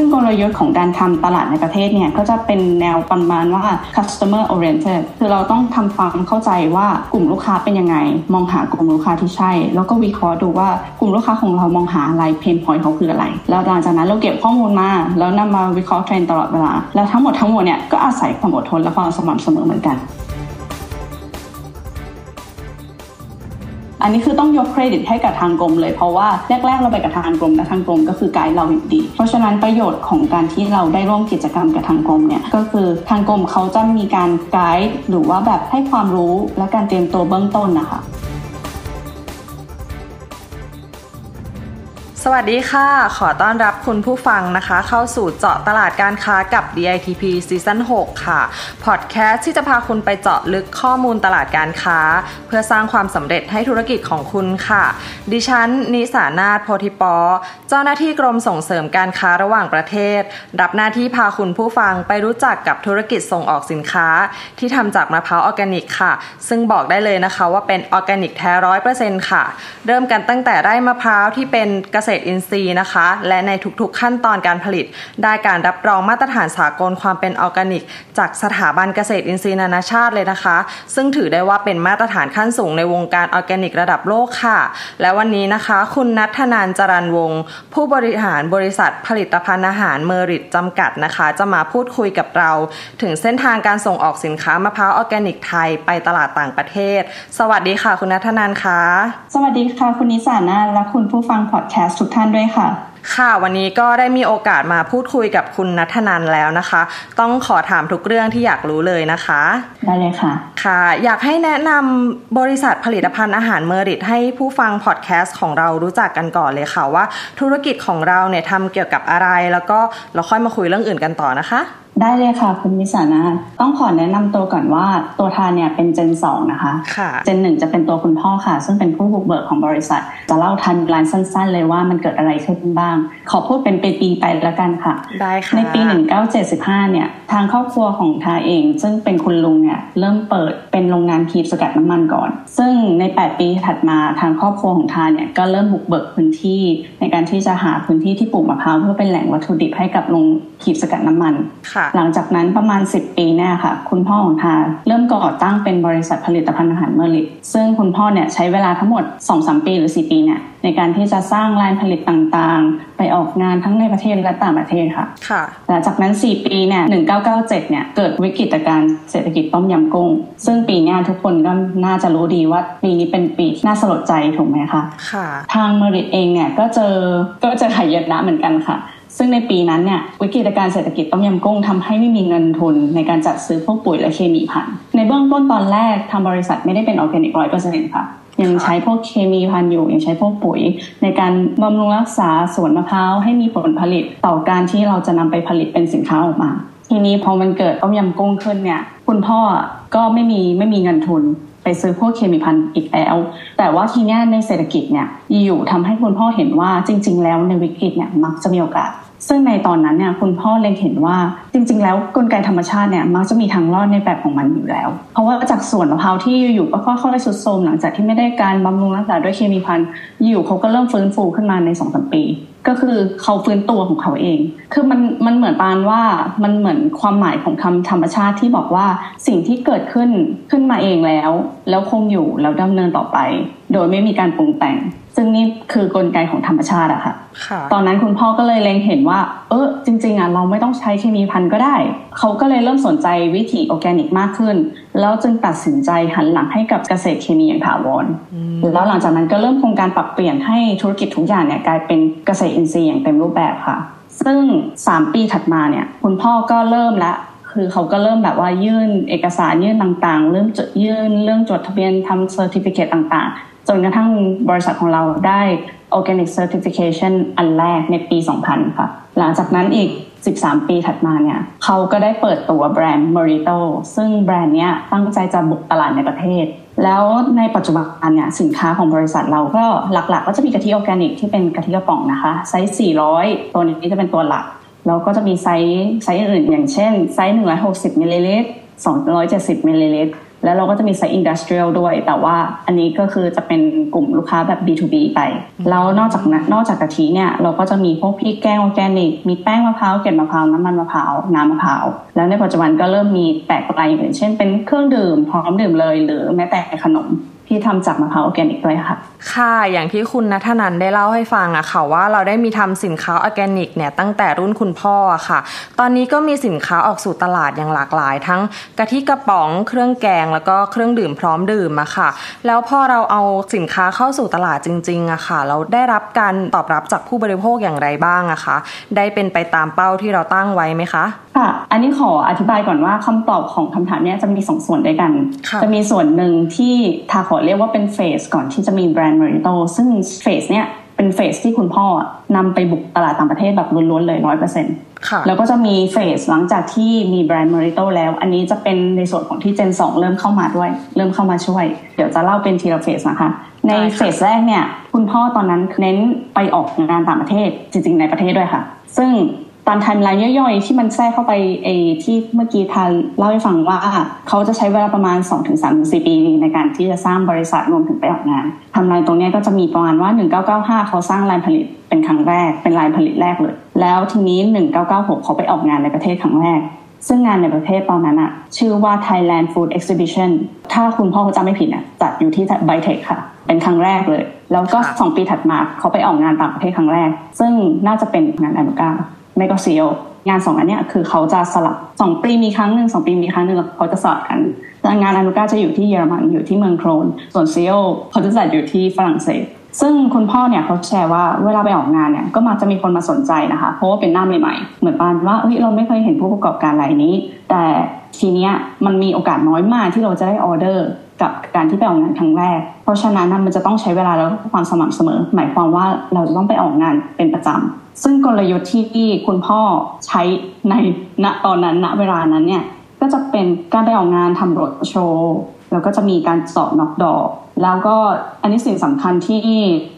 ซึ่งกลยุทธ์ของการทำตลาดในประเทศเนี่ยก็จะเป็นแนวประมาณว่า customer oriented คือเราต้องทำความเข้าใจว่ากลุ่มลูกค้าเป็นยังไง มองหากลุ่มลูกค้าที่ใช่ แล้วก็วิเคราะห์ดูว่ากลุ่มลูกค้าของเรามองหาอะไร pain point เขาคืออะไร แล้วหลังจากนั้นเราเก็บข้อมูลมา แล้วนำมาวิเคราะห์เทรนด์ตลอดเวลา แล้วทั้งหมดทั้งมวลเนี่ยก็อาศัยความอดทนและความสม่ำเสมอเหมือนกัน อันนี้คือต้องยกเครดิตให้กับทางกรมเลยเพราะว่าแรกๆเราไปกับทางกรมและทางกรมก็คือไกด์เราอยู่ดี เพราะฉะนั้นประโยชน์ของการที่เราได้ร่วมกิจกรรมกับทางกรมเนี่ยก็คือทางกรมเขาจะมีการไกด์หรือว่าแบบให้ความรู้และการเตรียมตัวเบื้องต้นนะคะ สวัสดีค่ะ ขอต้อนรับคุณผู้ฟังนะคะ เข้าสู่เจาะตลาดการค้ากับ DITP ซีซั่น6ค่ะ พอดแคสต์ที่จะพาคุณไปเจาะลึกข้อมูลตลาดการค้า เพื่อสร้างความสำเร็จให้ธุรกิจของคุณค่ะ ดิฉัน นิสานาถโพธิปอ เจ้าหน้าที่กรมส่งเสริมการค้าระหว่างประเทศ รับหน้าที่พาคุณผู้ฟังไปรู้จักกับธุรกิจส่งออกสินค้า ที่ทำจากมะพร้าวออร์แกนิกค่ะ ซึ่งบอกได้เลยนะคะว่าเป็นออร์แกนิกแท้ร้อยเปอร์เซ็นต์ค่ะ เริ่มกันตั้งแต่ได้มะพร้าวที่เป็นเกษตรอินทรีย์นะคะ และในทุกๆขั้นตอนการผลิต ได้การรับรองมาตรฐานสากลความเป็นออร์แกนิก จากสถาบันเกษตรอินทรีย์นานาชาติเลยนะคะ ซึ่งถือได้ว่าเป็นมาตรฐานขั้นสูงในวงการออร์แกนิกระดับโลกค่ะ และวันนี้นะคะ คุณนัทนันจรันวงศ์ผู้บริหารบริษัทผลิตภัณฑ์อาหารเมอริตจำกัดนะคะ จะมาพูดคุยกับเรา ถึงเส้นทางการส่งออกสินค้ามะพร้าวออร์แกนิกไทยไปตลาดต่างประเทศ สวัสดีค่ะ คุณนัทนานค่ะสวัสดีค่ะ คุณนิสานาและคุณผู้ฟังพอดแคสต์ทุกท่านด้วยค่ะค่ะวันนี้ก็ได้มีโอกาสมาพูดคุยกับคุณนัทนันแล้วนะคะ ต้องขอถามทุกเรื่องที่อยากรู้เลยนะคะ ได้เลยค่ะ ค่ะ อยากให้แนะนำบริษัทผลิตภัณฑ์อาหารเมอริตให้ผู้ฟังพอดแคสต์ของเรารู้จักกันก่อนเลยค่ะว่า ธุรกิจของเราเนี่ยทำเกี่ยวกับอะไร แล้วก็เราค่อยมาคุยเรื่องอื่นกันต่อนะคะ ได้เลยค่ะ คุณนิสานาต้องขอแนะนำตัวก่อนว่าตัวทานเนี่ยเป็นเจน2นะคะค่ะเจนหนึ่งจะเป็นตัวคุณพ่อค่ะ ซึ่งเป็นผู้บุกเบิกของบริษัท จะเล่าทันรานสั้น ๆ เลยว่ามันเกิดอะไรขึ้นบ้าง ขอพูดเป็นปีๆไปแล้วกันค่ะได้ค่ะในปี 1975 เนี่ย ทางครอบครัวของทาเอง ซึ่งเป็นคุณลุงเนี่ยเริ่มเปิดเป็นโรงงานคีบสกัดน้ำมันก่อน ซึ่งใน 8 ปีถัดมาทางครอบครัวของทาเนี่ยก็เริ่มบุกเบิกพื้นที่ในการที่จะหาพื้นที่ที่ปลูกมะพร้าวเพื่อเป็นแหล่งวัตถุดิบให้กับโรงคีบสกัดน้ำมันค่ะหลังจากนั้นประมาณ 10 ปีเนี่ยค่ะ คุณพ่อของทาเริ่มก่อตั้งเป็นบริษัทผลิตภัณฑ์อาหารเมอริตซึ่งคุณพ่อเนี่ยใช้เวลาทั้งหมด 2-3 ปีหรือ 4 ปีเนี่ยในการที่จะสร้างลายผลิตต่างๆ ไปออกงานทั้งในประเทศและต่างประเทศค่ะ ค่ะหลังจากนั้น 4 ปีเนี่ย1997เนี่ยเกิดวิกฤตการณ์เศรษฐกิจต้มยำกุ้ง ซึ่งปีเนี้ยทุกคนก็น่าจะรู้ดีว่าปีนี้เป็นปีที่น่าสลดใจถูกไหมคะ ค่ะ ทางเมริตเองเนี่ยก็เจอก็เจอหายนะเหมือนกันค่ะ ซึ่งในปีนั้นเนี่ยวิกฤตการเศรษฐกิจต้มยำกุ้งทำให้ไม่มีเงินทุนในการจัดซื้อพวกปุ๋ยและเคมีพันธุ์ในเบื้องต้นตอนแรกทางบริษัทไม่ได้เป็นออร์แกนิกร้อยเปอร์เซ็นต์ค่ะยังใช้พวกเคมีพันธุ์อยู่ยังใช้พวกปุ๋ย ในการบำรุงรักษาสวนมะพร้าวให้มีผลผลิตต่อการที่เราจะนำไปผลิตเป็นสินค้าออกมา ทีนี้พอมันเกิดต้มยำกุ้งขึ้นเนี่ย คุณพ่อก็ไม่มีไม่มีเงินทุน ไปซื้อพวกเคมีพันธุ์อีกแล้ว แต่ว่าทีเนี้ยในเศรษฐกิจเนี่ยอยู่ทำให้คุณพ่อเห็นว่าจริง ๆ แล้วในวิกฤตเนี่ยมักจะมีโอกาส ซึ่งในตอนนั้นเนี่ยคุณพ่อเล็งเห็นว่าจริง ๆ แล้วกลไกธรรมชาติเนี่ยมักจะมีทางรอดในแบบของมันอยู่แล้ว เพราะว่าจากสวนมะพร้าวที่อยู่ๆก็ค่อยๆสุดโทรมหลังจากที่ไม่ได้การบำรุงรักษาด้วยเคมีพันธุ์อยู่เขาก็เริ่มฟื้นฟูขึ้นมาในสองสามปี ก็คือเขาฟื้นตัวของเขาเอง คือมันมันเหมือนปานว่ามันเหมือนความหมายของคำธรรมชาติที่บอกว่าสิ่งที่เกิดขึ้นขึ้นมาเองแล้ว แล้วคงอยู่แล้วดำเนินต่อไป โดยไม่มีการปรุงแต่ง ซึ่งนี่คือกลไกของธรรมชาติอะค่ะค่ะตอนนั้นคุณพ่อก็เลยเล็งเห็นว่า เออจริง ๆอะเราไม่ต้องใช้เคมีภัณฑ์ก็ได้ เขาก็เลยเริ่มสนใจวิถีออร์แกนิกมากขึ้นแล้วจึงตัดสินใจหันหลังให้กับเกษตรเคมีอย่างถาวร แล้วหลังจากนั้นก็เริ่มโครงการปรับเปลี่ยนให้ธุรกิจทุกอย่างเนี่ยกลายเป็นเกษตรอินทรีย์อย่างเต็มรูปแบบค่ะ ซึ่ง 3 ปีถัดมาเนี่ยคุณพ่อก็เริ่มละคือเขาก็เริ่มแบบว่ายื่นเอกสารยื่นต่างๆ เริ่มจดยื่นเรื่องจดทะเบียนทำ certificate ต่างๆ จนกระทั่งบริษัทของเราได้ Organic Certification อันแรกในปี 2000 ค่ะ หลังจากนั้นอีก 13 ปีถัดมาเนี่ยเขาก็ได้เปิดตัวแบรนด์ Merito ซึ่งแบรนด์เนี้ยตั้งใจจะบุกตลาดในประเทศ แล้วในปัจจุบันเนี่ยสินค้าของบริษัทเราก็หลักๆ ก็จะมีกะทิออร์แกนิกที่เป็นกะทิกระป๋องนะคะ ไซส์ 400 ตัวนี้จะเป็นตัวหลัก แล้วก็จะมีไซส์ไซส์อื่นอย่างเช่น ไซส์ 160มิลลิลิตร270มิลลิลิตร แล้วเราก็จะมีไซส์ industrial ด้วย แต่ว่าอันนี้ก็คือจะเป็นกลุ่มลูกค้าแบบ B2B ไป แล้วนอกจากนั้นนอกจากกะทิเนี่ยเราก็จะมีพวกพริกแกงออร์แกนิก มีแป้งมะพร้าวเกล็ดมะพร้าว น้ำมันมะพร้าว น้ำมะพร้าว แล้วในปัจจุบันก็เริ่มมีแตกไลน์อย่างเช่นเป็นเครื่องดื่มพร้อมดื่มเลย หรือแม้แต่ขนม ที่ทำจากมะพร้าวออร์แกนิกด้วยค่ะ ค่ะอย่างที่คุณนัทนันได้เล่าให้ฟังอะค่ะว่าเราได้มีทำสินค้าออร์แกนิกเนี่ยตั้งแต่รุ่นคุณพ่ออะค่ะ ตอนนี้ก็มีสินค้าออกสู่ตลาดอย่างหลากหลาย ทั้งกะทิกระป๋องเครื่องแกง แล้วก็เครื่องดื่มพร้อมดื่มอะค่ะ แล้วพอเราเอาสินค้าเข้าสู่ตลาดจริงๆอะค่ะ เราได้รับการตอบรับจากผู้บริโภคอย่างไรบ้างอะคะ ได้เป็นไปตามเป้าที่เราตั้งไว้ไหมคะค่ะอันนี้ขออธิบายก่อนว่าคำตอบของคำถามเนี้ยจะมีสองส่วนด้วยกันค่ะจะมีส่วนหนึ่งที่ทาขอเรียกว่าเป็น phase ก่อนที่จะมีแบรนด์เมริโตซึ่ง phase เนี้ยเป็น phase ที่คุณพ่อนำไปบุกตลาดต่างประเทศแบบล้วนๆเลยร้อยเปอร์เซ็นต์ค่ะแล้วก็จะมี phase หลังจากที่มีแบรนด์เมริโตแล้ว อันนี้จะเป็นในส่วนของที่ gen 2 เริ่มเข้ามาด้วย เริ่มเข้ามาช่วย เดี๋ยวจะเล่าเป็นทีละ phase นะคะ ในได้ค่ะ phase แรกเนี่ย คุณพ่อตอนนั้นเน้นไปออกงานต่างประเทศจริง ๆ ในประเทศด้วยค่ะ ซึ่ง ตามไทม์ไลน์ย่อยๆ ที่มันแทรกเข้าไปไอ้ที่เมื่อกี้ทานเล่าให้ฟังว่าเขาจะใช้เวลาประมาณ 2-3-4 ปีในการที่จะสร้างบริษัทรวมถึงไปออกงานไทำลายตรงเนี้ยก็จะมีประมาณว่า 1995 เขาสร้างลายผลิตเป็นครั้งแรก เป็นลายผลิตแรกเลย แล้วทีนี้ 1996 เขาไปออกงานในประเทศครั้งแรก ซึ่งงานในประเทศตอนนั้นอะชื่อว่า Thailand Food Exhibition ถ้าคุณพ่อเขาจำไม่ผิดนะจัดอยู่ที่ไบเทคค่ะ เป็นครั้งแรกเลย แล้วก็ค่ะสองปีถัดมาเขาไปออกงานต่างประเทศครั้งแรก ซึ่งน่าจะเป็นงานอนุกา ไม่ก็ซีโองานสองอันเนี้ยคือเขาจะสลับสองปีมีครั้งหนึ่งสองปีมีครั้งหนึ่งแล้วเขาจะสลับกันแต่งานอนุกาจะอยู่ที่เยอรมันอยู่ที่เมืองโครนส่วนซีโอเขาจะจัดอยู่ที่ฝรั่งเศส ซึ่งคุณพ่อเนี่ยเขาแชร์ว่าเวลาไปออกงานเนี่ยก็มักจะมีคนมาสนใจนะคะ เพราะว่าเป็นหน้าใหม่ๆ เหมือนปานว่าเฮ้ยเราไม่เคยเห็นผู้ประกอบการรายนี้ แต่ทีเนี้ยมันมีโอกาสน้อยมากที่เราจะได้ออเดอร์กับการที่ไปออกงานครั้งแรก เพราะฉะนั้นนมันจะต้องใช้เวลาแล้วความสม่ำเสมอ หมายความว่าเราจะต้องไปออกงานเป็นประจำซึ่งกลยุทธ์ที่คุณพ่อใช้ในณตอนนั้นณเวลานั้นเนี่ยก็จะเป็นการไปออกงานทำรถโชว์แล้วก็จะมีการสอบน็อกดอก แล้วก็อันนี้สิ่งสำคัญที่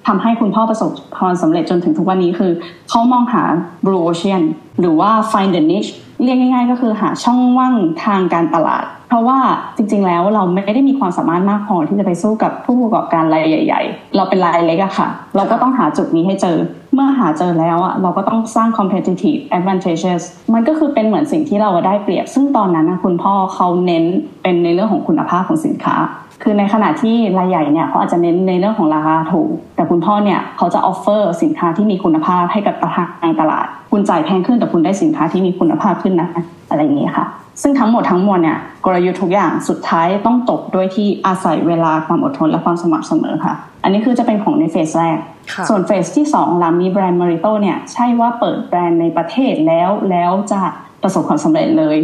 ทำให้คุณพ่อประสบความสำเร็จจนถึงทุกวันนี้คือ เขามองหา blue ocean หรือว่า find the niche เรียกง่าย ๆ ก็คือหาช่องว่างทางการตลาด เพราะว่าจริง ๆ แล้วเราไม่ได้มีความสามารถมากพอที่จะไปสู้กับผู้ประกอบการรายใหญ่ ๆ เราเป็นรายเล็กอะค่ะ เราก็ต้องหาจุดนี้ให้เจอ เมื่อหาเจอแล้วอะเราก็ต้องสร้าง competitive advantages มันก็คือเป็นเหมือนสิ่งที่เราได้เปรียบ ซึ่งตอนนั้นนะคุณพ่อเขาเน้นเป็นในเรื่องของคุณภาพของสินค้า คือในขณะที่รายใหญ่เนี่ยเขาอาจจะเน้นในเรื่องของราคาถูก แต่คุณพ่อเนี่ยเขาจะ offer สินค้าที่มีคุณภาพให้กับทางตลาด คุณจ่ายแพงขึ้นแต่คุณได้สินค้าที่มีคุณภาพขึ้นนะอะไรอย่างนี้ค่ะ ซึ่งทั้งหมดทั้งมวลเนี่ยกลยุทธ์ทุกอย่างสุดท้ายต้องตกด้วยที่อาศัยเวลาความอดทนและความสม่ำเสมอค่ะ อันนี้คือจะเป็นของในเฟสแรกค่ะส่วนเฟสที่2หลังมีแบรนด์มาริโตเนี่ยใช่ว่าเปิดแบรนด์ในประเทศแล้วแล้วจะประสบความสำเร็จเลย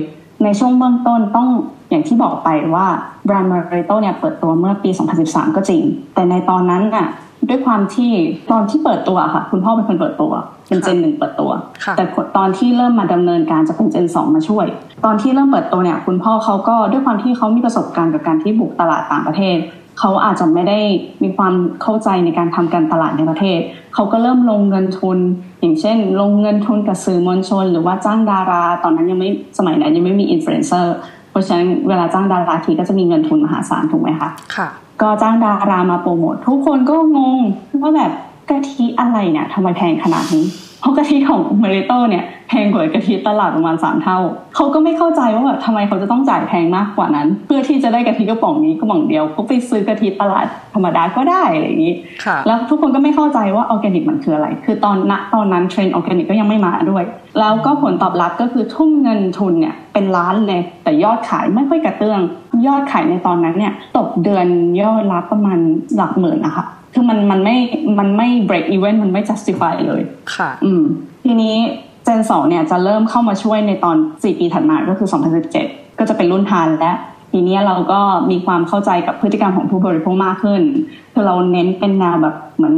ในช่วงเบื้องต้นต้อง อย่างที่บอกไปว่าแบรนด์มาริโตเนี่ยเปิดตัวเมื่อปี 2013 ก็จริง แต่ในตอนนั้นน่ะด้วยความที่ตอนที่เปิดตัวค่ะ คุณพ่อเป็นคนเปิดตัว เป็นเจนหนึ่งเปิดตัวค่ะแต่ตอนที่เริ่มมาดำเนินการจะเป็นเจนสองมาช่วย ตอนที่เริ่มเปิดตัวเนี่ย คุณพ่อเขาก็ด้วยความที่เขามีประสบการณ์กับการที่บุกตลาดต่างประเทศเขาอาจจะไม่ได้มีความเข้าใจในการทำการตลาดในประเทศ เขาก็เริ่มลงเงินทุน อย่างเช่น ลงเงินทุนกับสื่อมวลชน หรือว่าจ้างดารา ตอนนั้นยังไม่สมัยนั้นยังไม่มีอินฟลูเอนเซอร์เพ ราะฉะนั้นเวลาจ้างดาราทีก็จะมีเงินทุนมหาศาลถูกไหมคะค่ะ ก็จ้างดารามาโปรโมททุกคนก็งงว่าแบบกะทิอะไรเนี่ยทำไมแพงขนาดนี้ เพราะกะทิของเมริโตเนี่ยแพงกว่ากะทิตลาดประมาณสามเท่า เขาก็ไม่เข้าใจว่าแบบทำไมเขาจะต้องจ่ายแพงมากกว่านั้น เพื่อที่จะได้กะทิกระป๋องนี้กระป๋องเดียวก็ไปซื้อกะทิตลาดธรรมดาก็ได้อะไรอย่างนี้ค่ะแล้วทุกคนก็ไม่เข้าใจว่าออร์แกนิกมันคืออะไร คือตอนณตอนนั้นเทรนด์ออร์แกนิกก็ยังไม่มาด้วย แล้วก็ผลตอบรับก็คือทุ่มเงินทุนเนี่ยเป็นล้านเลยแต่ยอดขายไม่ค่อยกระเตื้อง ยอดขายในตอนนั้นเนี่ยตกเดือนยอดรับประมาณหลักหมื่นนะคะ คือมันมันไม่มันไม่ break even มันไม่ justify เลยค่ะ อืม ทีนี้ gen สองเนี่ยจะเริ่มเข้ามาช่วยในตอน4ปีถัดมาก็คือ 2017 ก็จะเป็นรุ่นทาแหละทีนี้เราก็มีความเข้าใจกับพฤติกรรมของผู้บริโภคมากขึ้น คือเราเน้นเป็นแนวแบบเหมือน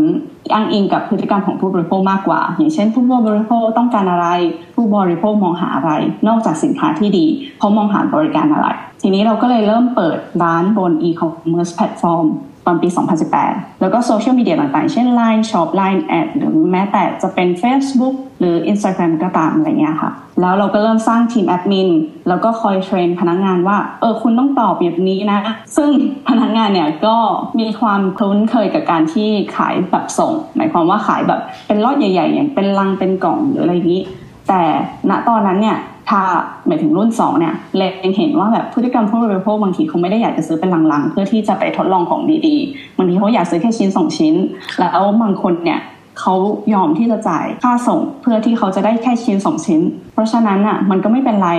อ้างอิงกับพฤติกรรมของผู้บริโภคมากกว่า อย่างเช่น ผู้บริโภคต้องการอะไร ผู้บริโภคมองหาอะไร นอกจากสินค้าที่ดีเขามองหาบริการอะไร ทีนี้เราก็เลยเริ่มเปิดร้านบน e-commerce platform ต อนปี 2018 แล้วก็โซเชียลมีเดียต่างๆ เช่น Line Shop Line Ad หรือแม้แต่จะเป็น Facebook หรือ Instagram ก็ตามอะไรเงี้ยค่ะ แล้วเราก็เริ่มสร้างทีมแอดมินแล้วก็คอย train พนักงานว่า เออ คุณต้องตอบแบบนี้นะ ซึ่งพนักงานเนี่ยก็มีความคุ้นเคยกับการที่ขายแบบส่ง หมายความว่าขายแบบเป็นล็อตใหญ่ ๆ อย่างเป็นลังเป็นกล่องหรืออะไรนี้ แต่ณตอนนั้นเนี่ย ถ้าหมายถึงรุ่น2เนี่ยเล็งเห็นว่าแบบพฤติกรรมผู้บริโภคบางทีเขาไม่ได้อยากจะซื้อเป็นลังๆ เพื่อที่จะไปทดลองของดีๆบางทีเขาอยากซื้อแค่ชิ้นสองชิ้น แล้วบางคนเนี่ยเขายอมที่จะจ่ายค่าส่งเพื่อที่เขาจะได้แค่ชิ้นสองชิ้น เพราะฉะนั้นอะมันก็ไม่เป็นไร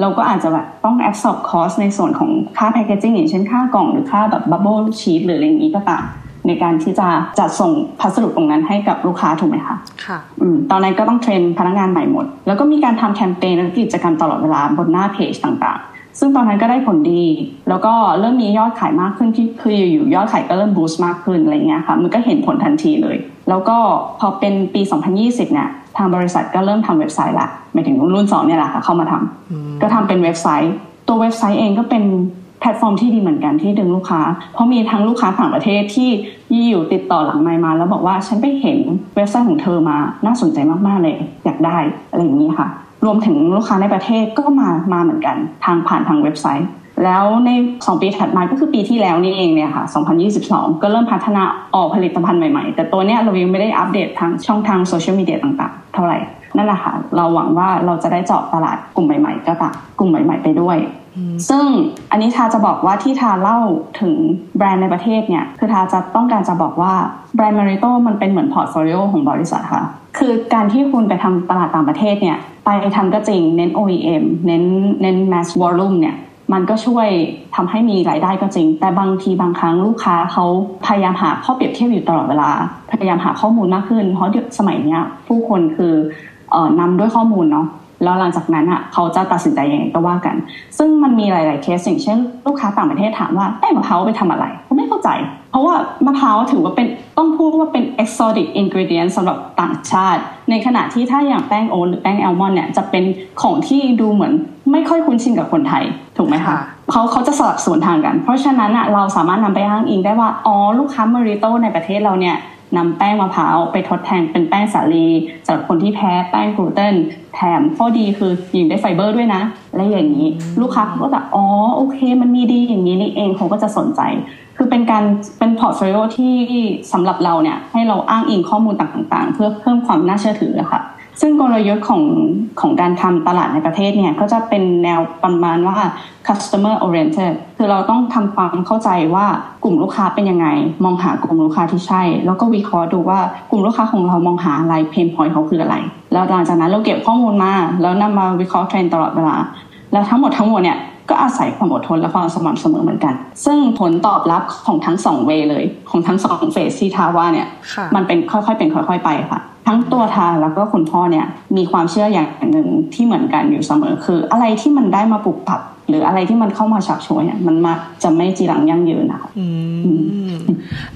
เราก็อาจจะแบบต้อง absorb cost ในส่วนของค่า packaging อย่างเช่นค่ากล่องหรือค่าแบบ bubble sheet หรืออะไรอย่างนี้ก็ตาม ในการที่จะจัดส่งพัสดุตรงนั้นให้กับลูกค้าถูกไหมคะค่ะอืมตอนนั้นก็ต้องเทรนพนักงานใหม่หมด แล้วก็มีการทำแคมเปญและกิจกรรมตลอดเวลาบนหน้าเพจต่างๆ ซึ่งตอนนั้นก็ได้ผลดี แล้วก็เริ่มมียอดขายมากขึ้นที่คืออยู่ๆยอดขายก็เริ่มบูสต์มากขึ้นอะไรเงี้ยค่ะมันก็เห็นผลทันทีเลย แล้วก็พอเป็นปี 2020เนี่ยทางบริษัทก็เริ่มทำเว็บไซต์ละหมายถึงรุ่นสองเนี่ยแหละค่ะเข้ามาทำก็ทำเป็นเว็บไซต์ ตัวเว็บไซต์เองก็เป็น แพลตฟอร์มที่ดีเหมือนกันที่ดึงลูกค้า เพราะมีทั้งลูกค้าต่างประเทศที่อยู่ๆ ติดต่อหลังไมค์มา แล้วบอกว่าฉันไปเห็นเว็บไซต์ของเธอมาน่าสนใจมากๆเลย อยากได้อะไรอย่างนี้ค่ะ รวมถึงลูกค้าในประเทศก็มามาเหมือนกัน ทางผ่านทางเว็บไซต์ แล้วใน 2 ปีถัดมาก็คือปีที่แล้วนี่เองเนี่ยค่ะ 2022 ก็เริ่มพัฒนาออกผลิตภัณฑ์ใหม่ๆ แต่ตัวเนี้ยเรายังไม่ได้อัปเดตทางช่องทางโซเชียลมีเดียต่างๆ เท่าไหร่นั่นแหละค่ะเราหวังว่าเราจะได้เจาะตลาดกลุ่มใหม่ๆ ก็ตามกลุ่มใหม่ ๆ ไปด้วย ซึ่งอันนี้ทาจะบอกว่าที่ทาเล่าถึงแบรนด์ในประเทศเนี่ย คือทาจะต้องการจะบอกว่าแบรนด์เมริโตมันเป็นเหมือนพอร์ตโฟลิโอของบริษัทค่ะ คือการที่คุณไปทำตลาดต่างประเทศเนี่ย ไปทำก็จริงเน้น OEM เน้นเน้น mass volume เนี่ยมันก็ช่วยทำให้มีรายได้ก็จริง แต่บางทีบางครั้งลูกค้าเขาพยายามหาข้อเปรียบเทียบอยู่ตลอดเวลา พยายามหาข้อมูลมากขึ้น เพราะสมัยเนี้ยผู้คนคือเอ่อนำด้วยข้อมูลเนาะ แล้วหลังจากนั้นอะเขาจะตัดสินใจยังไงก็ว่ากัน ซึ่งมันมีหลาย ๆ เคสอย่างเช่น ลูกค้าต่างประเทศถามว่าแป้งมะพร้าวไปทำอะไรเขาไม่เข้าใจ เพราะว่ามะพร้าวถือว่าเป็นต้องพูดว่าเป็น exotic ingredient สำหรับต่างชาติ ในขณะที่ถ้าอย่างแป้งโอ๊ตหรือแป้งแอลมอนด์เนี่ยจะเป็นของที่ดูเหมือนไม่ค่อยคุ้นชินกับคนไทยถูกไหมคะค่ะเขาเขาจะสลับสวนทางกัน เพราะฉะนั้นอะเราสามารถนำไปอ้างอิงได้ว่าอ๋อลูกค้าเมริโตในประเทศเราเนี่ย นำแป้งมะพร้าวไปทดแทนเป็นแป้งสาลีสำหรับคนที่แพ้แป้งกลูเตนแถมข้อดีคือยิงได้ไฟเบอร์ด้วยนะ และอย่างนี้ลูกค้าก็จะอ๋อโอเค มันมีดีอย่างนี้นี่เองเขาก็จะสนใจ คือเป็นการเป็นพอร์ตโฟลิโอที่สำหรับเราเนี่ยให้เราอ้างอิงข้อมูลต่างๆ เพื่อเพิ่มความน่าเชื่อถือะค่ะ ซึ่งกลยุทธ์ของของการทำตลาดในประเทศเนี่ยก็จะเป็นแนวประมาณว่า customer oriented คือเราต้องทำความเข้าใจว่ากลุ่มลูกค้าเป็นยังไง มองหากลุ่มลูกค้าที่ใช่ แล้วก็วิเคราะห์ดูว่ากลุ่มลูกค้าของเรามองหาอะไร pain point เขาคืออะไร แล้วหลังจากนั้นเราเก็บข้อมูลมา แล้วนำมาวิเคราะห์เทรนด์ตลอดเวลา แล้วทั้งหมดทั้งมวลเนี่ยก็อาศัยความอดทนและความสม่ำเสมอเหมือนกัน ซึ่งผลตอบรับของทั้งสองเวเลย ของทั้งสองเฟสที่ทาว่าเนี่ยค่ะมันเป็นค่อยๆเป็นค่อย ๆ ไปค่ะ ทั้งตัวทาแล้วก็คุณพ่อเนี่ยมีความเชื่ออย่างหนึ่งที่เหมือนกันอยู่เสมอ คือ อะไรที่มันได้มาปลูกปรับหรืออะไรที่มันเข้ามาฉักชวยเนี่ยมันมาจะไม่จีรังยั่งยืนนะคะอืม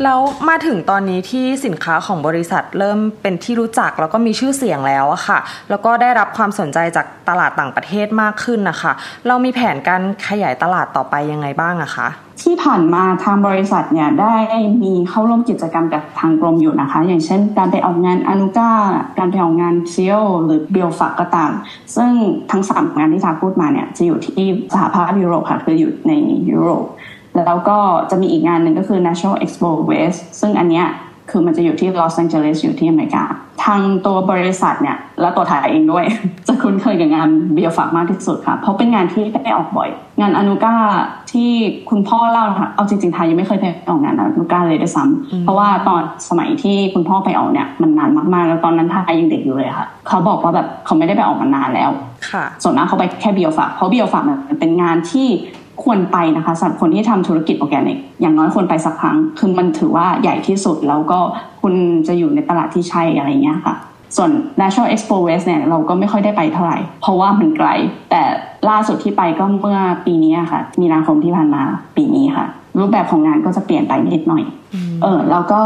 แล้วมาถึงตอนนี้ที่สินค้าของบริษัทเริ่มเป็นที่รู้จักแล้วก็มีชื่อเสียงแล้วอะค่ะ แล้วก็ได้รับความสนใจจากตลาดต่างประเทศมากขึ้นนะคะ เรามีแผนการขยายตลาดต่อไปยังไงบ้างอะคะที่ผ่านมาทางบริษัทเนี่ยได้มีเข้าร่วมกิจกรรมกับทางกรมอยู่นะคะ อย่างเช่น การไปออกงานอนุก้าการไปออกงานเซียวหรือเบลฟักก็ตาม ซึ่งทั้งสามงานที่ทาพูดมาเนี่ยจะอยู่ที่สหภาพยุโรปค่ะคืออยู่ในยุโรปแล้วก็จะมีอีกงานหนึ่งก็คือ National Expo West ซึ่งอันเนี้ย คือมันจะอยู่ที่ลอสแองเจลิสอยู่ที่อเมริกา ทางตัวบริษัทเนี่ย และตัวถ่ายเองด้วย จะคุ้นเคยกับงานเบียร์ฝากมากที่สุดค่ะ เพราะเป็นงานที่ได้ออกบ่อย งานอนุก้าที่คุณพ่อเล่านะคะเอาจริงๆไทยยังไม่เคยไปออกงานอนุก้าเลยด้วยซ้ำเพราะว่าตอนสมัยที่คุณพ่อไปออกเนี่ยมันนานมากๆ แล้วตอนนั้นไทยยังเด็กอยู่เลยค่ะ เขาบอกว่าแบบเขาไม่ได้ไปออกมานานแล้วค่ะส่วนมากเขาไปแค่เบียวฝากเพราะเบียวฝากมันเป็นงานที่ ควรไปนะคะสำหรับคนที่ทำธุรกิจออแกนิก อย่างน้อยควรไปสักครั้ง คือมันถือว่าใหญ่ที่สุด แล้วก็คุณจะอยู่ในตลาดที่ใช่อะไรเงี้ยค่ะ ส่วน National Expo West เนี่ยเราก็ไม่ค่อยได้ไปเท่าไหร่ เพราะว่ามันไกล แต่ล่าสุดที่ไปก็เมื่อปีนี้ค่ะ มีนาคมที่ผ่านมาปีนี้ค่ะ รูปแบบของงานก็จะเปลี่ยนไปนิดหน่อย เออแล้วก็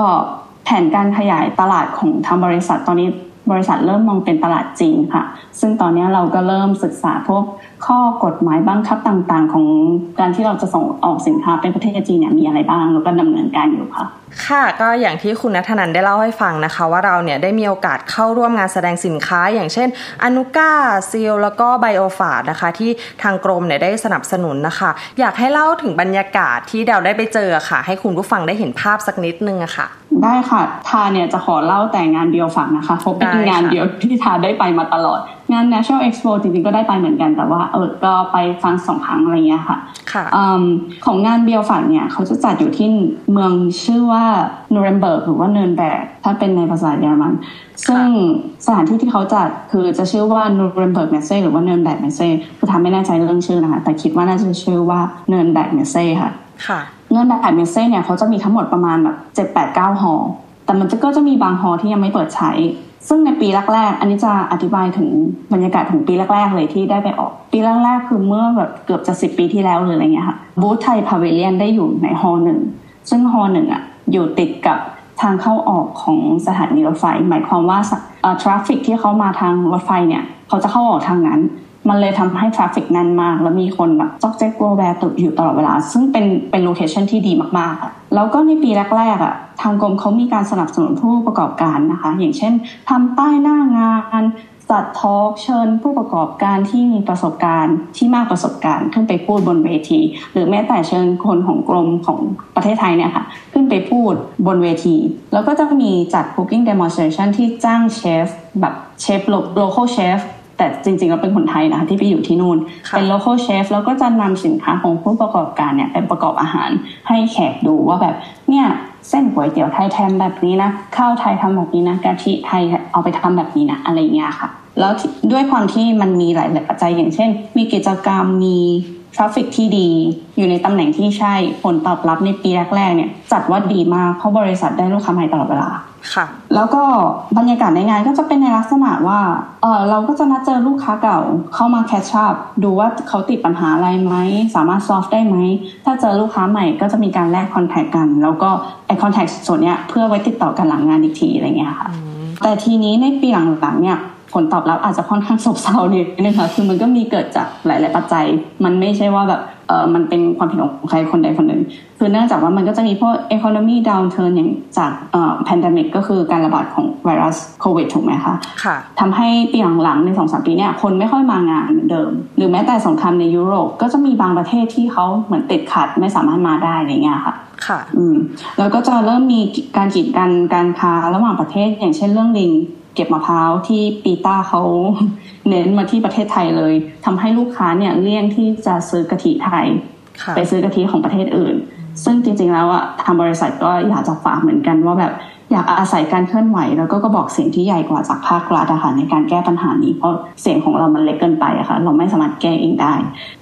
แผนการขยายตลาดของทางบริษัทตอนนี้ บริษัทเริ่มมองเป็นตลาดจริงค่ะ ซึ่งตอนนี้เราก็เริ่มศึกษาพวกข้อกฎหมายบังคับต่างๆ ของการที่เราจะส่งออกสินค้าไปประเทศจีนเนี่ยมีอะไรบ้างแล้วก็ดำเนินการอยู่ค่ะ ค่ะก็อย่างที่คุณนัทนันได้เล่าให้ฟังนะคะ ว่าเราเนี่ยได้มีโอกาสเข้าร่วมงานแสดงสินค้า อย่างเช่นอนุก้าซีลแล้วก็ไบโอฟาดนะคะ ที่ทางกรมเนี่ยได้สนับสนุนนะคะ อยากให้เล่าถึงบรรยากาศที่เราได้ไปเจอค่ะ ให้คุณผู้ฟังได้เห็นภาพสักนิดนึงอะค่ะ ได้ค่ะทาเนี่ยจะขอเล่าแต่งานเดียวฝังนะคะเพราะเป็นงานเดียวที่ทาได้ไปมาตลอด งาน National Expo จริงๆ ก็ได้ไปเหมือนกันแต่ว่าเออก็ไปฟังสองครั้งอะไรเงี้ยค่ะค่ะของงานเบียวฝังเนี่ยเขาจะจัดอยู่ที่เมืองชื่อว่านูเรมเบิร์กหรือว่า Nürnberg ถ้าเป็นในภาษาเยอรมัน ซึ่งสถานที่ที่เขาจัดคือจะชื่อว่านูเรมเบิร์ก Messe หรือว่า Nürnberg Messe คือทาไม่แน่ใจเรื่องชื่อนะคะ แต่คิดว่าน่าจะชื่อว่า Nürnberg Messe ค่ะค่ะ Nürnberg Messe เนี่ยเขาจะมีทั้งหมดประมาณแบบเจ็ดแปดเก้าฮอลล์แต่มันก็จะมีบางฮอลล์ที่ยังไม่เปิดใช้ ซึ่งในปีแรกๆ อันนี้จะอธิบายถึงบรรยากาศของปีแรกๆ เลยที่ได้ไปออก ปีแรกๆ คือเมื่อแบบเกือบจะสิบปีที่แล้วหรืออะไรเงี้ยค่ะบูธไทย pavilion ได้อยู่ในฮอลล์หนึ่ง ซึ่งฮอลล์หนึ่งอะอยู่ติดกับทางเข้าออกของสถานีรถไฟ หมายความว่า traffic ที่เขามาทางรถไฟเนี่ย เขาจะเข้าออกทางนั้น มันเลยทำให้ traffic แน่นมาก แล้วมีคนแบบจอกแจ๊กโกแวร์ตุอยู่ตลอดเวลา ซึ่งเป็นเป็น location ที่ดีมากๆ แล้วก็ในปีแรกๆอะทางกรมเขามีการสนับสนุนผู้ประกอบการนะคะ อย่างเช่นทำป้ายหน้างานจัดทอล์กเชิญผู้ประกอบการที่มีประสบการณ์ที่มากประสบการณ์ขึ้นไปพูดบนเวที หรือแม้แต่เชิญคนของกรมของประเทศไทยเนี่ยค่ะ ขึ้นไปพูดบนเวที แล้วก็จะมีจัด cooking demonstration ที่จ้างเชฟแบบเชฟ local chef แต่จริงๆเราเป็นคนไทยนะคะที่ไปอยู่ที่นู่น เป็น local chef แล้วก็จะนำสินค้าของผู้ประกอบการเนี่ยไปประกอบอาหารให้แขกดูว่าแบบเนี่ยเส้นก๋วยเตี๋ยวไทยทำแบบนี้นะข้าวไทยทำแบบนี้นะกะทิไทยเอาไปทำแบบนี้นะอะไรเงี้ยค่ะ แล้วด้วยความที่มันมีหลาย ๆ ปัจจัยอย่างเช่น มีกิจกรรมมี traffic ที่ดีอยู่ในตำแหน่งที่ใช่ผลตอบรับในปีแรกๆเนี่ยจัดว่าดีมากเพราะบริษัทได้ลูกค้าใหม่ตลอดเวลาค่ะ แล้วก็บรรยากาศในงานก็จะเป็นในลักษณะว่าเออเราก็จะนัดเจอลูกค้าเก่าเข้ามา catch up ดูว่าเขาติดปัญหาอะไรไหมสามารถซอฟได้ไหมถ้าเจอลูกค้าใหม่ก็จะมีการแลกคอนแทคกัน แล้วก็ไอคอนแทคส่วนเนี้ยเพื่อไว้ติดต่อกันหลังงานอีกทีอะไรเงี้ยค่ะแต่ทีนี้ในปีหลังๆเนี่ย ผลตอบรับอาจจะค่อนข้างซบเซานิดนึงค่ะคือมันก็มีเกิดจากหลาย ๆ ปัจจัย มันไม่ใช่ว่าแบบเออมันเป็นความผิดของใครคนใดคนหนึ่ง คือเนื่องจากว่ามันก็จะมีพวก economy downturn อย่างจากเอ่อ pandemic ก็คือการระบาดของไวรัสโควิดถูกไหมคะ ค่ะทำให้ปีหลังๆในสองสามปีเนี่ยคนไม่ค่อยมางานเหมือนเดิม หรือแม้แต่สงครามในยุโรปก็จะมีบางประเทศที่เขาเหมือนติดขัดไม่สามารถมาได้อะไรเงี้ยค่ะค่ะ อืม แล้วก็จะเริ่มมีการกีดกันการค้าระหว่างประเทศอย่างเช่นเรื่องลิง เก็บมะพร้าวที่ปีต้าเขาเน้นมาที่ประเทศไทยเลยทำให้ลูกค้าเนี่ยเลี่ยงที่จะซื้อกะทิไทย ไปซื้อกะทิของประเทศอื่น ซึ่งจริงๆแล้วอะทางบริษัทก็อยากจะฝากเหมือนกันว่าแบบ อยากอาศัยการเคลื่อนไหวแล้วก็ก็บอกเสียงที่ใหญ่กว่าจากภาครัฐอะค่ะในการแก้ปัญหานี้ เพราะเสียงของเรามันเล็กเกินไปอะค่ะเราไม่สามารถแก้เองได้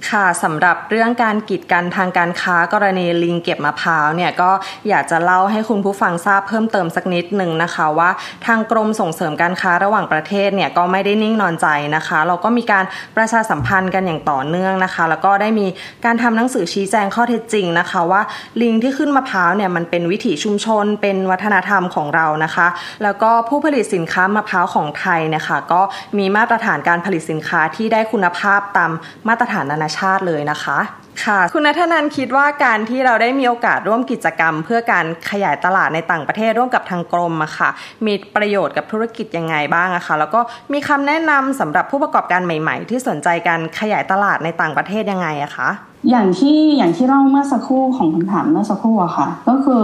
ค่ะสำหรับเรื่องการกีดกันทางการค้ากรณีลิงเก็บมะพร้าวเนี่ยก็อยากจะเล่าให้คุณผู้ฟังทราบเพิ่มเติมสักนิดหนึ่งนะคะว่า ทางกรมส่งเสริมการค้าระหว่างประเทศเนี่ยก็ไม่ได้นิ่งนอนใจนะคะ เราก็มีการประชาสัมพันธ์กันอย่างต่อเนื่องนะคะ แล้วก็ได้มีการทำหนังสือชี้แจงข้อเท็จจริงนะคะ ว่าลิงที่ขึ้นมะพร้าวเนี่ยมันเป็นวิถีชุมชน เป็นวัฒนธรรมของเรานะคะ แล้วก็ผู้ผลิตสินค้ามะพร้าวของไทยนะคะ ก็มีมาตรฐานการผลิตสินค้าที่ได้คุณภาพตามมาตรฐานนานาชาติเลยนะคะค่ะคุณนัทนันคิดว่าการที่เราได้มีโอกาสร่วมกิจกรรม เพื่อการขยายตลาดในต่างประเทศร่วมกับทางกรมอะค่ะ มีประโยชน์กับธุรกิจยังไงบ้างอะคะแล้วก็มีคำแนะนำสำหรับผู้ประกอบการใหม่ ๆ ที่สนใจการขยายตลาดในต่างประเทศยังไงอะคะ อย่างที่อย่างที่เล่าเมื่อสักครู่ของคำถามเมื่อสักครู่อะค่ะ ก็คือ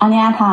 อันนี้ค่ะ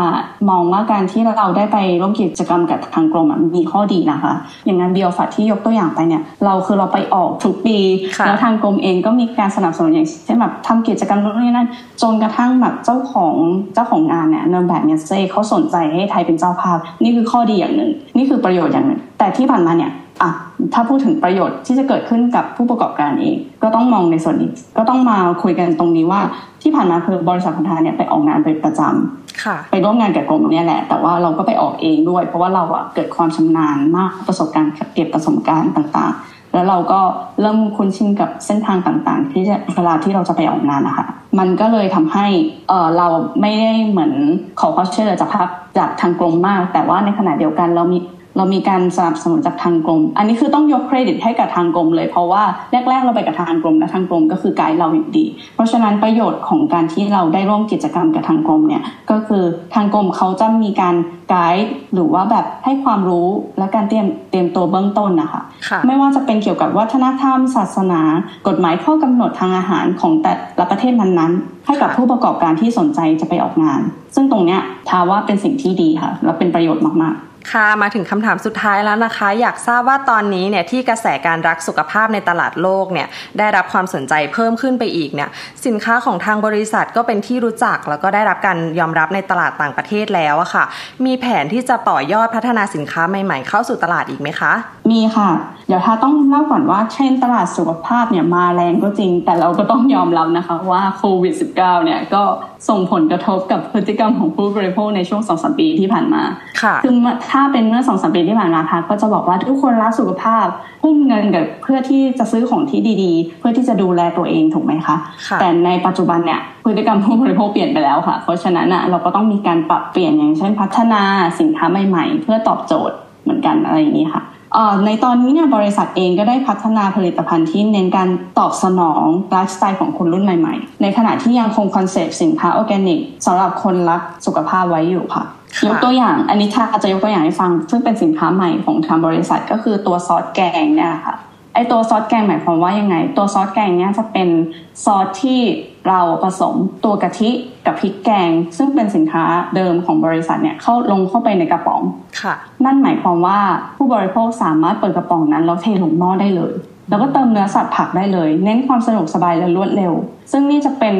มองว่าการที่เราได้ไปร่วมกิจกรรมกับทางกรมมีข้อดีนะคะ อย่างงานเบียวฝัดที่ยกตัวอย่างไปเนี่ย เราคือเราไปออกทุกปี แล้วทางกรมเองก็มีการสนับสนุนอย่างเช่นแบบทำกิจกรรมนู่นนี่นั่นจนกระทั่งแบบเจ้าของเจ้าของงานเนี่ยเนินแบบเนี่ยเซ่เขาสนใจให้ไทยเป็นเจ้าภาพ นี่คือข้อดีอย่างหนึ่ง นี่คือประโยชน์อย่างหนึ่ง แต่ที่ผ่านมาเนี่ยอะ ถ้าพูดถึงประโยชน์ที่จะเกิดขึ้นกับผู้ประกอบการเอง ก็ต้องมองในส่วนนี้ ก็ต้องมาคุยกันตรงนี้ว่าที่ผ่านมาคือบริษัทพันธาเนี่ยไปออกงานเป็นประจำไปร่วมงานกับกรมเนี่ยแหละ แต่ว่าเราก็ไปออกเองด้วย เพราะว่าเราอะเกิดความชำนาญมากประสบการณ์เก็บประสบการณ์ต่างๆ แล้วเราก็เริ่มคุ้นชินกับเส้นทางต่างๆ ที่จะเวลาที่เราจะไปออกงานนะคะมันก็เลยทำให้เออเราไม่ได้เหมือนขอความช่วยเหลือจากภาคจากทางกรมมาก แต่ว่าในขณะเดียวกันเรามี เรามีการสนับสนุนจากทางกรม อันนี้คือต้องยกเครดิตให้กับทางกรมเลย เพราะว่าแรก ๆ เราไปกับทางกรมและทางกรมก็คือไกด์เราอย่างดี เพราะฉะนั้นประโยชน์ของการที่เราได้ร่วมกิจกรรมกับทางกรมเนี่ยก็คือทางกรมเขาจะมีการไกด์หรือว่าแบบให้ความรู้และการเตรียมเตรียมตัวเบื้องต้นนะคะไม่ว่าจะเป็นเกี่ยวกับวัฒนธรรม ศาสนา กฎหมายข้อกำหนดทางอาหารของแต่ละประเทศนั้นๆ ให้กับผู้ประกอบการที่สนใจจะไปออกงาน ซึ่งตรงเนี้ยทาว่าเป็นสิ่งที่ดีค่ะและเป็นประโยชน์มากๆ ค่ะมาถึงคำถามสุดท้ายแล้วนะคะ อยากทราบว่าตอนนี้เนี่ยที่กระแสการรักสุขภาพในตลาดโลกเนี่ยได้รับความสนใจเพิ่มขึ้นไปอีกเนี่ยสินค้าของทางบริษัทก็เป็นที่รู้จัก แล้วก็ได้รับการยอมรับในตลาดต่างประเทศแล้วอะค่ะ มีแผนที่จะต่อยอดพัฒนาสินค้าใหม่ๆ เข้าสู่ตลาดอีกไหมคะ มีค่ะ เดี๋ยวถ้าต้องเล่าก่อนว่าเช่นตลาดสุขภาพเนี่ยมาแรงก็จริง แต่เราก็ต้องยอมรับนะคะว่าโควิด -19 เนี่ยก็ส่งผลกระทบกับพฤติกรรมของผู้บริโภคในช่วงสองสปีที่ผ่านมาค่ะคือถ้าเป็นเมื่อสองสปีที่ผ่านมาค่ะก็จะบอกว่าทุกคนรักสุขภาพทุ่มเงินกับเพื่อที่จะซื้อของที่ดีๆ เพื่อที่จะดูแลตัวเองถูกไหมคะแต่ในปัจจุบันเนี่ยพฤติกรรมผู้บริโภคเปลี่ยนไปแล้วค่ะ เพราะฉะนั้นอะเราก็ต้องมีการปรับเปลี่ยนอย่างเช่นพัฒนาสินค้าใหม่ ๆ เพื่อตอบโจทย์เหมือนกันอะไรอย่างนี้ค่ะ ในตอนนี้เนี่ยบริษัทเองก็ได้พัฒนาผลิตภัณฑ์ที่เน้นการตอบสนองไลฟ์สไตล์ของคนรุ่นใหม่ๆ ในขณะที่ยังคงคอนเซปต์สินค้าออร์แกนิกสำหรับคนรักสุขภาพไว้อยู่ค่ะยกตัวอย่างอันนี้ถ้าจะยกตัวอย่างให้ฟัง ซึ่งเป็นสินค้าใหม่ของทางบริษัทก็คือตัวซอสแกงเนี่ยค่ะ ไอตัวซอสแกงหมายความว่ายังไง ตัวซอสแกงเนี่ยจะเป็นซอสที่เราผสมตัวกะทิกับพริกแกง ซึ่งเป็นสินค้าเดิมของบริษัทเนี่ยเข้าลงเข้าไปในกระป๋องค่ะ นั่นหมายความว่าผู้บริโภคสามารถเปิดกระป๋องนั้นแล้วเทลงหม้อได้เลย แล้วก็เติมเนื้อสัตว์ผักได้เลย เน้นความสะดวกสบายและรวดเร็ว ซึ่งนี่จะเป็น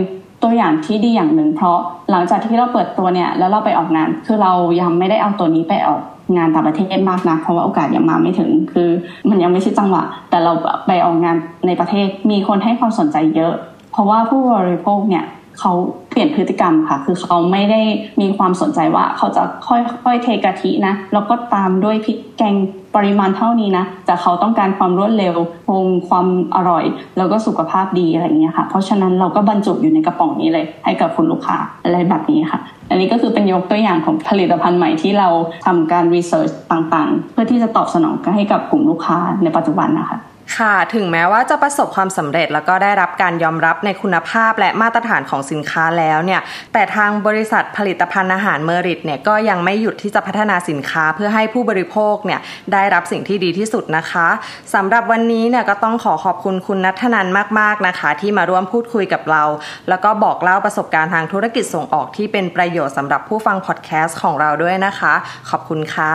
ตัวอย่างที่ดีอย่างหนึ่ง เพราะหลังจากที่เราเปิดตัวเนี่ยแล้วเราไปออกงาน คือเรายังไม่ได้เอาตัวนี้ไปออก งานต่างประเทศมากนะเพราะว่าโอกาสยังมาไม่ถึง คือมันยังไม่ใช่จังหวะ แต่เราไปออกงานในประเทศมีคนให้ความสนใจเยอะ เพราะว่าผู้บริโภคเนี่ย เขาเปลี่ยนพฤติกรรมค่ะ คือเขาไม่ได้มีความสนใจว่าเขาจะค่อยๆเทกะทินะ แล้วก็ตามด้วยพริกแกงปริมาณเท่านี้นะ แต่เขาต้องการความรวดเร็วคงความอร่อย แล้วก็สุขภาพดีอะไรเงี้ยค่ะ เพราะฉะนั้นเราก็บรรจุอยู่ในกระป๋องนี้เลย ให้กับคุณลูกค้าอะไรแบบนี้ค่ะ อันนี้ก็คือเป็นยกตัวอย่างของผลิตภัณฑ์ใหม่ที่เราทำการรีเสิร์ชต่างๆ เพื่อที่จะตอบสนองให้กับกลุ่มลูกค้าในปัจจุบันนะคะ ค่ะ ถึงแม้ว่าจะประสบความสำเร็จแล้วก็ได้รับการยอมรับในคุณภาพและมาตรฐานของสินค้าแล้วเนี่ย แต่ทางบริษัทผลิตภัณฑ์อาหารเมอริตเนี่ยก็ยังไม่หยุดที่จะพัฒนาสินค้าเพื่อให้ผู้บริโภคเนี่ยได้รับสิ่งที่ดีที่สุดนะคะสำหรับวันนี้เนี่ยก็ต้องขอขอบคุณคุณนัทนันมากๆนะคะ ที่มาร่วมพูดคุยกับเรา แล้วก็บอกเล่าประสบการณ์ทางธุรกิจส่งออกที่เป็นประโยชน์สำหรับผู้ฟังพอดแคสต์ของเราด้วยนะคะ ขอบคุณค่ะ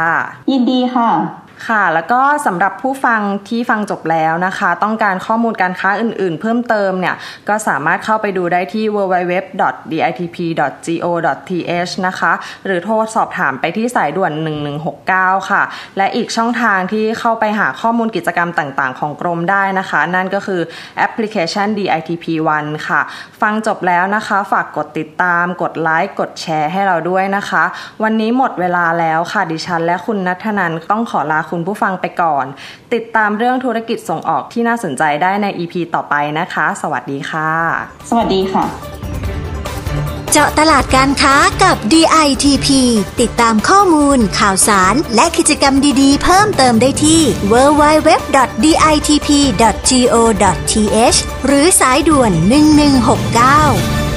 ยินดีค่ะ ค่ะ แล้วก็สำหรับผู้ฟังที่ฟังจบแล้วนะคะ ต้องการข้อมูลการค้าอื่นๆ เพิ่มเติมเนี่ย ก็สามารถเข้าไปดูได้ที่ www.ditp.go.th นะคะ หรือโทรสอบถามไปที่สายด่วน 1169 ค่ะ และอีกช่องทางที่เข้าไปหาข้อมูลกิจกรรมต่างๆ ของกรมได้นะคะ นั่นก็คือแอปพลิเคชัน DITP One ค่ะ ฟังจบแล้วนะคะ ฝากกดติดตาม กดไลค์ กดแชร์ให้เราด้วยนะคะ วันนี้หมดเวลาแล้วค่ะ ดิฉันและคุณนัทนันต้องขอลาคุณผู้ฟังไปก่อน ติดตามเรื่องธุรกิจส่งออกที่น่าสนใจได้ใน EP ต่อไปนะคะ สวัสดีค่ะ สวัสดีค่ะ เจาะตลาดการค้ากับ DITP ติดตามข้อมูล ข่าวสาร และกิจกรรมดีๆ เพิ่มเติมได้ที่ www.ditp.go.th หรือสายด่วน 1169